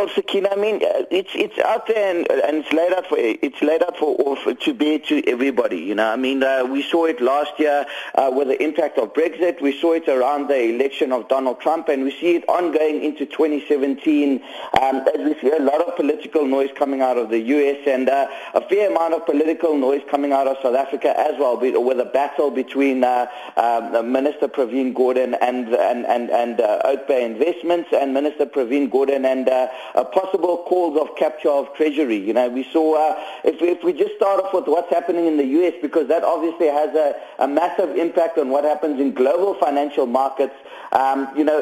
Well, Sakina, I mean, uh, it's it's out there and, and it's laid out for it's laid out for, for to be to everybody. You know, I mean, uh, we saw it last year uh, with the impact of Brexit. We saw it around the election of Donald Trump, and we see it ongoing into 2017 um, as we see a lot of political noise coming out of the U.S. and uh, a fair amount of political noise coming out of South Africa as well, with a battle between uh, um, Minister Pravin Gordhan and and and, and uh, Oakbay Investments and Minister Pravin Gordhan and uh, possible calls of capture of treasury. You know, we saw uh, if, if we just start off with what's happening in the U.S. because that obviously has a, a massive impact on what happens in global financial markets. Um, you know,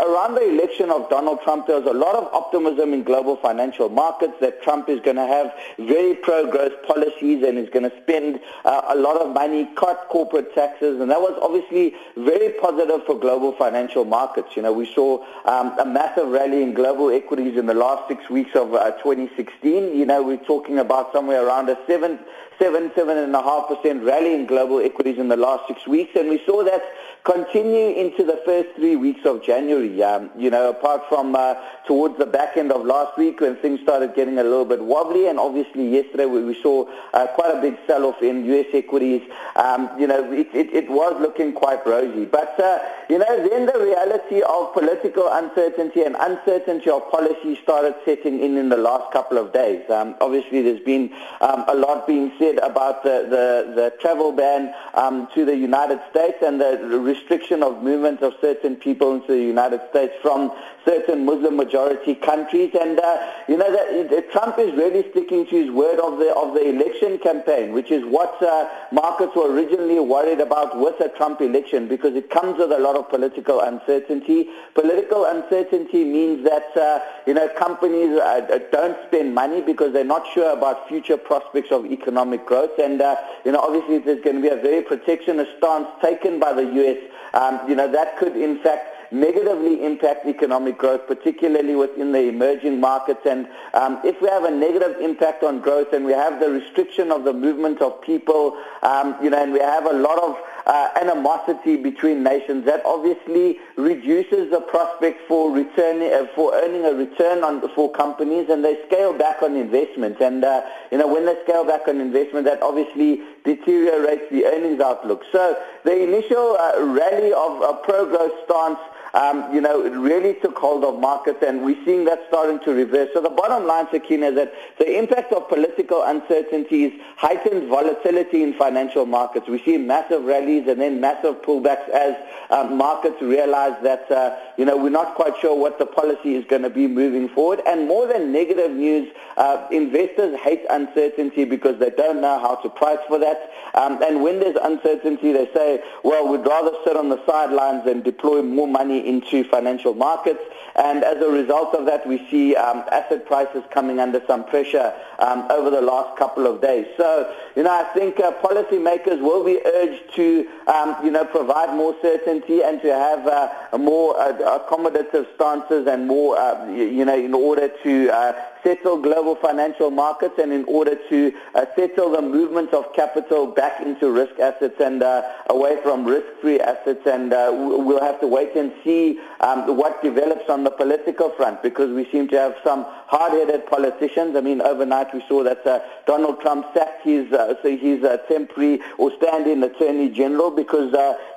around the election of Donald Trump, there was a lot of optimism in global financial markets that Trump is going to have very pro-growth policies and is going to spend uh, a lot of money, cut corporate taxes, and that was obviously very positive for global financial markets. You know, we saw um, a massive rally in global equities in the last six weeks of uh, 2016. You know, we're talking about somewhere around a seven, seven, seven and a half percent rally in global equities in the last six weeks, and we saw that continue into the first three weeks of January. Um, you know, apart from uh, towards the back end of last week when things started getting a little bit wobbly, and obviously yesterday we, we saw uh, quite a big sell-off in U.S. equities. Um, you know, it, it, it, was looking quite rosy. But, uh, you know, then the reality of political uncertainty and uncertainty of policy started setting in in the last couple of days. Um, obviously, there's been um, a lot being said about the, the, the travel ban um, to the United States and the restriction of movement of certain people into the United States from certain Muslim majority countries. And, uh, you know, that, Trump is really sticking to his word of the, of the election campaign, which is what uh, markets were originally worried about with the Trump election because it comes with a lot of political uncertainty. Political uncertainty means that, uh, you know, companies uh, don't spend money because they're not sure about future prospects of economic growth. And, uh, you know, obviously there's going to be a very protectionist stance taken by the U.S. Um, you know, that could in fact negatively impact economic growth, particularly within the emerging markets. And um, if we have a negative impact on growth and we have the restriction of the movement of people, um, you know, and we have a lot of uh, animosity between nations, that obviously reduces the prospect for returning, uh, for earning a return on for companies, and they scale back on investment. And uh, you know, when they scale back on investment, that obviously deteriorates the earnings outlook. So the initial uh, rally of a pro-growth stance um, you know, it really took hold of markets and we're seeing that starting to reverse. So the bottom line, Sakina, is that the impact of political uncertainties heightened volatility in financial markets. We see massive rallies and then massive pullbacks as um, markets realize that, uh, you know, we're not quite sure what the policy is going to be moving forward. And more than negative news, uh, investors hate uncertainty because they don't know how to price for that. Um, and when there's uncertainty, they say, well, we'd rather sit on the sidelines and deploy more money into financial markets. And as a result of that, we see um, asset prices coming under some pressure um, over the last couple of days. So, you know, I think uh, policymakers will be urged to, um, you know, provide more certainty and to have uh, more uh, accommodative stances and more, uh, you know, in order to uh, settle global financial markets and in order to uh, settle the movement of capital back into risk assets and uh, away from risk-free assets. And uh, we'll have to wait and see um, what develops on the political front because we seem to have some hard-headed politicians. I mean, overnight we saw that uh, Donald Trump sacked his, uh, his uh, temporary or stand-in attorney general because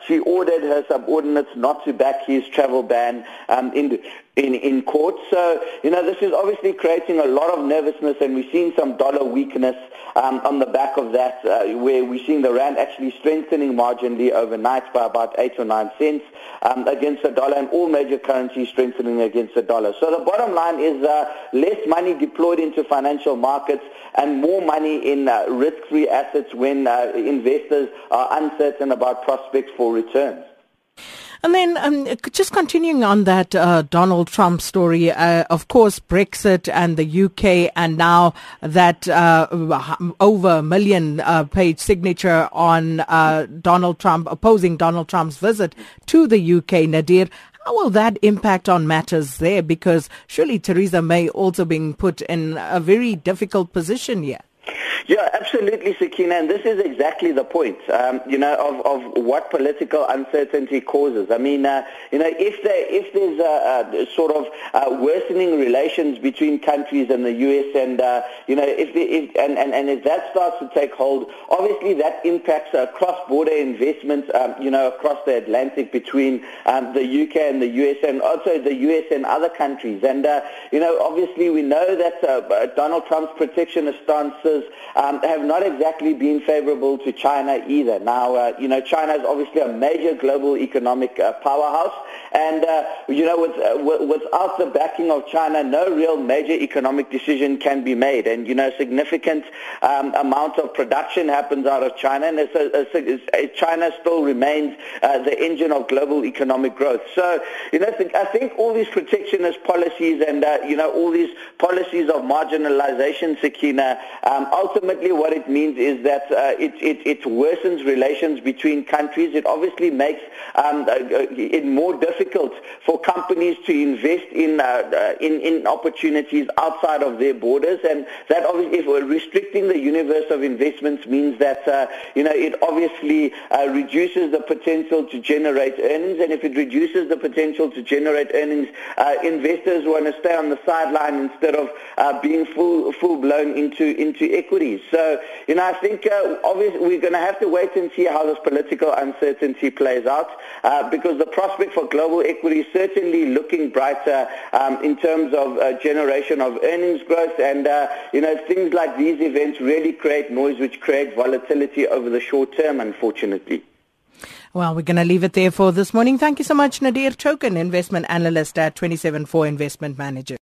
she ordered her subordinates not to back his travel ban um, in, in, in court. So, you know, this is obviously creating a lot of nervousness and we've seen some dollar weakness um, on the back of that uh, where we're seeing the rand actually strengthening marginally overnight by about 8 or 9 cents um, against the dollar and all major currencies strengthening against the dollar. So the bottom line is uh, less money deployed into financial markets and more money in uh, risk-free assets when uh, investors are uncertain about prospects for returns. And then um, just continuing on that uh, Donald Trump story, uh, of course, Brexit and the UK, and now that uh, over a million uh, page signature on uh, Donald Trump opposing Donald Trump's visit to the UK, Nadir. How will that impact on matters there? Because surely Theresa May also being put in a very difficult position here. Yeah, absolutely, Sakina, and this is exactly the point, um, you know, of, of what political uncertainty causes. I mean, uh, you know, if there if there's a, a sort of uh, worsening relations between countries and the U.S. and uh, you know, if, if and, and and if that starts to take hold, obviously that impacts cross-border investments, um, you know, across the Atlantic between um, the UK and the US, and also the US and other countries. And uh, you know, obviously we know that uh, Donald Trump's protectionist stances um, have not exactly been favorable to China either. Now, uh, you know, China is obviously a major global economic uh, powerhouse, and uh, you know, with, uh, without the backing of China, no real major economic decision can be made. And you know, significant um, amount of production happens out of China, and it's a, it's a, China still remains uh, the engine of global economic growth. So, you know, I think all these protectionist policies and uh, you know all these policies of marginalization, Sakina, um, ultimately what it means is that uh, it, it, it worsens relations between countries. It obviously makes um, uh, it more difficult for companies to invest in, uh, uh, in, in opportunities outside of their borders, and that obviously, if we're restricting the universe of investments means that uh, you know it obviously uh, reduces the potential to generate earnings, and if it reduces the potential to generate earnings, investors want to stay on the sideline instead of being full full blown into into equities. So you know, I think obviously we're going to have to wait and see how this political uncertainty plays out, because the prospect for global equity is certainly looking brighter um, in terms of uh, generation of earnings growth. And, uh, you know, things like these events really create noise which create volatility over the short term, unfortunately. Well, we're going to leave it there for this morning. Thank you so much, Nadir Thokan, investment analyst at 274 Investment Manager.